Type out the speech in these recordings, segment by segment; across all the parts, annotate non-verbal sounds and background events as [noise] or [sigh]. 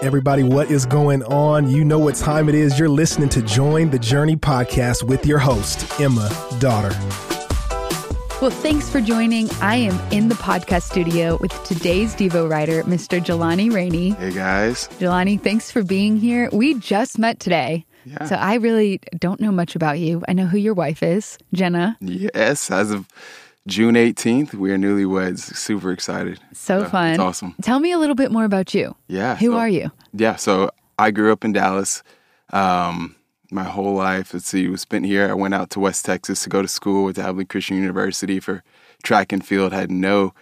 Everybody, what is going on? You know what time it is. You're listening to Join the Journey podcast with your host, Emma Daughter. Well, thanks for joining. I am in the podcast studio with today's Devo writer, Mr. Jelani Rainey. Hey guys. Jelani, thanks for being here. We just met today. Yeah. So I really don't know much about you. I know who your wife is, Jenna. Yes, as of June 18th, we are newlyweds. Super excited. So fun. It's awesome. Tell me a little bit more about you. Yeah. Who so- are you? Yeah, so I grew up in Dallas. Um, my whole life, let's see, was spent here. I went out to West Texas to go to school with Abilene Christian University for track and field. Had no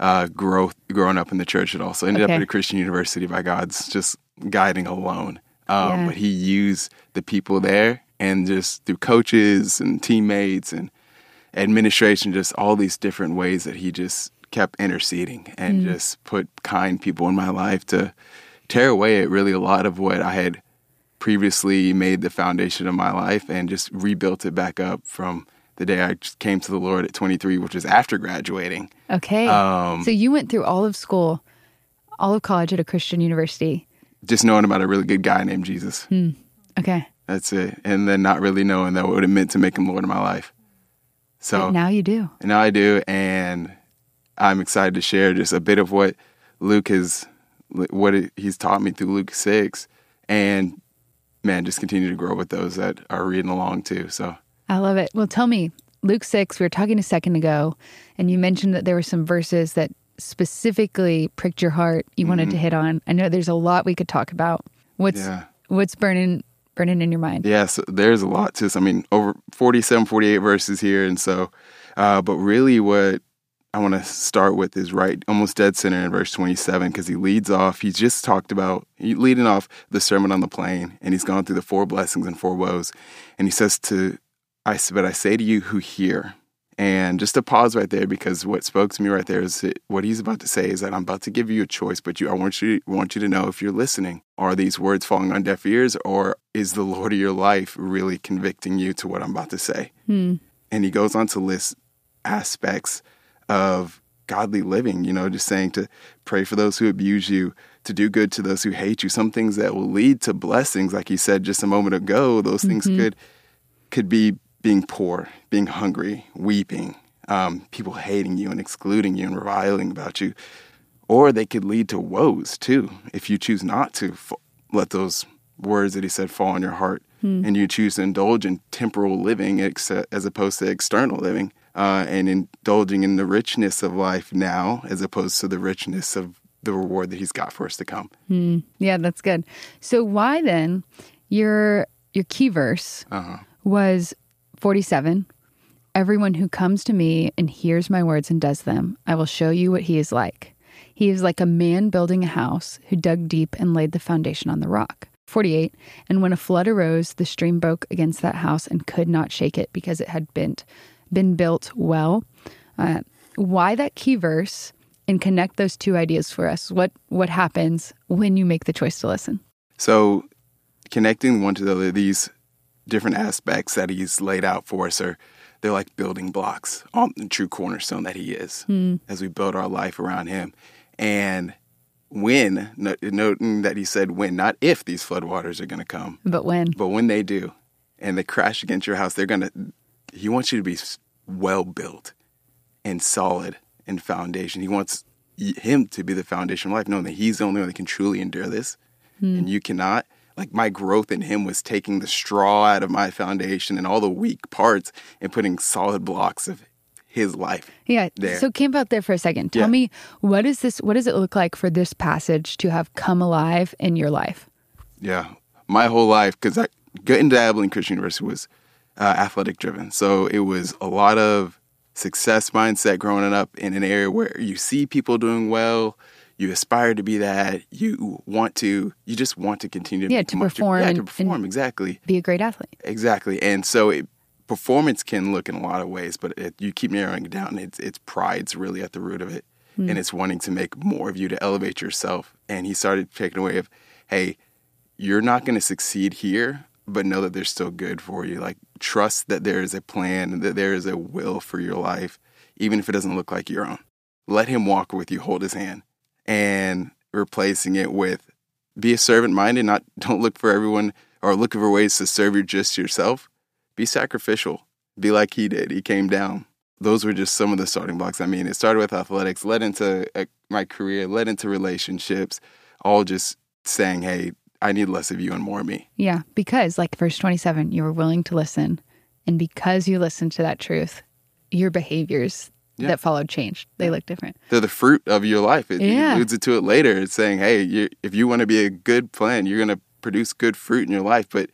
uh, growth growing up in the church at all. So ended Okay. up at a Christian university by God's just guiding alone. Um, Yeah. But He used the people there and just through coaches and teammates and administration, just all these different ways that He just kept interceding and just put kind people in my life to tear away at really a lot of what I had previously made the foundation of my life and just rebuilt it back up from the day I just came to the Lord at 23, which was after graduating. Okay. Um, so you went through all of school, all of college at a Christian university. Just knowing about a really good guy named Jesus. Okay. That's it. And then not really knowing that what it meant to make him Lord of my life. So But now you do. Now I do, and I'm excited to share just a bit of what Luke has, what he's taught me through Luke six, and man, just continue to grow with those that are reading along too. So I love it. Well, tell me, Luke 6, we were talking a second ago, and you mentioned that there were some verses that specifically pricked your heart you wanted to mm-hmm. hit on. I know there's a lot we could talk about. What's Yeah. what's burning burning in your mind? yeah, so there's a lot to this. I mean, over 47, 48 verses here, and so, uh, but really, what I want to start with is right, almost dead center in verse 27, because he leads off. He's just talked about he leading off the Sermon on the Plain, and he's gone through the four blessings and four woes, and he says to, "I but I say to you who hear." And just to pause right there, because what spoke to me right there is that what he's about to say is that I'm about to give you a choice, but you, I want you, want you to know if you're listening, are these words falling on deaf ears, or is the Lord of your life really convicting you to what I'm about to say? Hmm. And he goes on to list aspects of godly living, you know, just saying to pray for those who abuse you, to do good to those who hate you, some things that will lead to blessings, like he said just a moment ago, those things could could be being poor, being hungry, weeping, um, people hating you and excluding you and reviling about you. Or they could lead to woes too, if you choose not to f- let those words that he said fall on your heart and you choose to indulge in temporal living ex- as opposed to external living uh, and indulging in the richness of life now as opposed to the richness of the reward that he's got for us to come. Yeah, that's good. So why then your your key verse Uh-huh. was 47 Everyone who comes to me and hears my words and does them, I will show you what he is like. He is like a man building a house who dug deep and laid the foundation on the rock. 48 And when a flood arose, the stream broke against that house and could not shake it because it had been, been built well. Uh, why that key verse and connect those two ideas for us? What, what happens when you make the choice to listen? So, connecting one to the other, these different aspects that he's laid out for us are they're like building blocks on the true cornerstone that he is hmm. as we build our life around him. And when, no- noting that he said when, not if these floodwaters are going to come, But when? but when they do and they crash against your house, they're going to, he wants you to be well built and solid in foundation. He wants him to be the foundation of life, knowing that he's the only one that can truly endure this hmm. and you cannot. Like my growth in him was taking the straw out of my foundation and all the weak parts and putting solid blocks of his life. Yeah. there. So camp out there for a second. Tell Yeah. me what is this what does it look like for this passage to have come alive in your life? Yeah, my whole life because I getting to Abilene Christian University was uh, athletic driven, so it was a lot of success mindset growing up in an area where you see people doing well, you aspire to be that, you want to, you just want to continue to Yeah, be to perform yeah, to perform exactly, Be a great athlete. exactly, and so it, performance can look in a lot of ways, but it, you keep narrowing it down. It's it's pride's really at the root of it, hmm. and it's wanting to make more of you to elevate yourself. And he started taking away of, hey, you're not going to succeed here, but know that there's still good for you. Like trust that there is a plan, that there is a will for your life, even if it doesn't look like your own. Let him walk with you, hold his hand, and replacing it with be a servant minded, not [laughs] don't look for everyone or look for ways to serve you just yourself. Be sacrificial. Be like he did. He came down. Those were just some of the starting blocks. I mean, it started with athletics, led into uh, my career, led into relationships, all just saying, hey, I need less of you and more of me. Yeah, because like verse 27, you were willing to listen. And because you listened to that truth, your behaviors yeah. that followed changed. They look different. They're the fruit of your life. It, yeah. alludes it to it later. It's saying, hey, you, if you want to be a good plant, you're going to produce good fruit in your life. But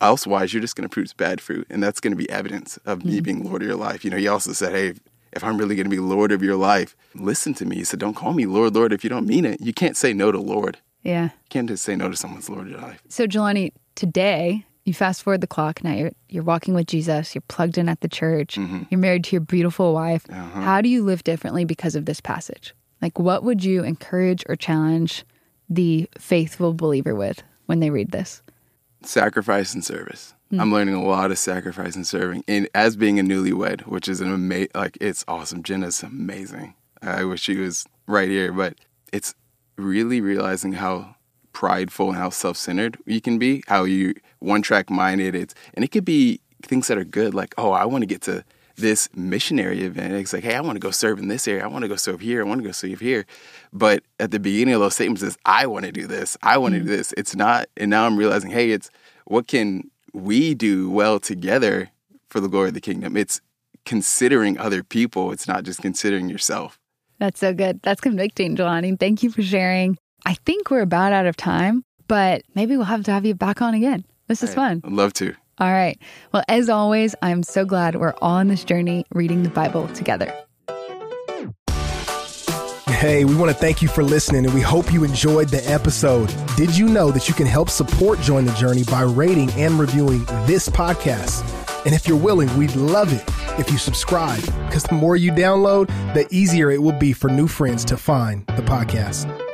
elsewise, you're just going to produce bad fruit. And that's going to be evidence of mm-hmm. me being Lord of your life. You know, he also said, hey, if I'm really going to be Lord of your life, listen to me. He said, don't call me Lord, Lord if you don't mean it. You can't say no to Lord. Yeah. You can't just say no to someone's Lord of your life. So, Jelani, today, you fast forward the clock now you're you're walking with jesus you're plugged in at the church mm-hmm. you're married to your beautiful wife uh-huh. how do you live differently because of this passage like what would you encourage or challenge the faithful believer with when they read this sacrifice and service mm-hmm. i'm learning a lot of sacrifice and serving and as being a newlywed which is an amazing like it's awesome jenna's amazing i wish she was right here but it's really realizing how prideful and how self-centered you can be, how you one-track minded. It's and it could be things that are good, like oh, I want to get to this missionary event. It's like, hey, I want to go serve in this area. I want to go serve here. I want to go serve here. But at the beginning of those statements is, I want to do this. I want to do mm-hmm. this. It's not. And now I'm realizing, hey, it's what can we do well together for the glory of the kingdom? It's considering other people. It's not just considering yourself. That's so good. That's convicting, Jelani. Thank you for sharing. I think we're about out of time, but maybe we'll have to have you back on again. This is fun. I'd love to. All right. Well, as always, I'm so glad we're all on this journey reading the Bible together. Hey, we want to thank you for listening and we hope you enjoyed the episode. Did you know that you can help support Join the Journey by rating and reviewing this podcast? And if you're willing, we'd love it if you subscribe because the more you download, the easier it will be for new friends to find the podcast.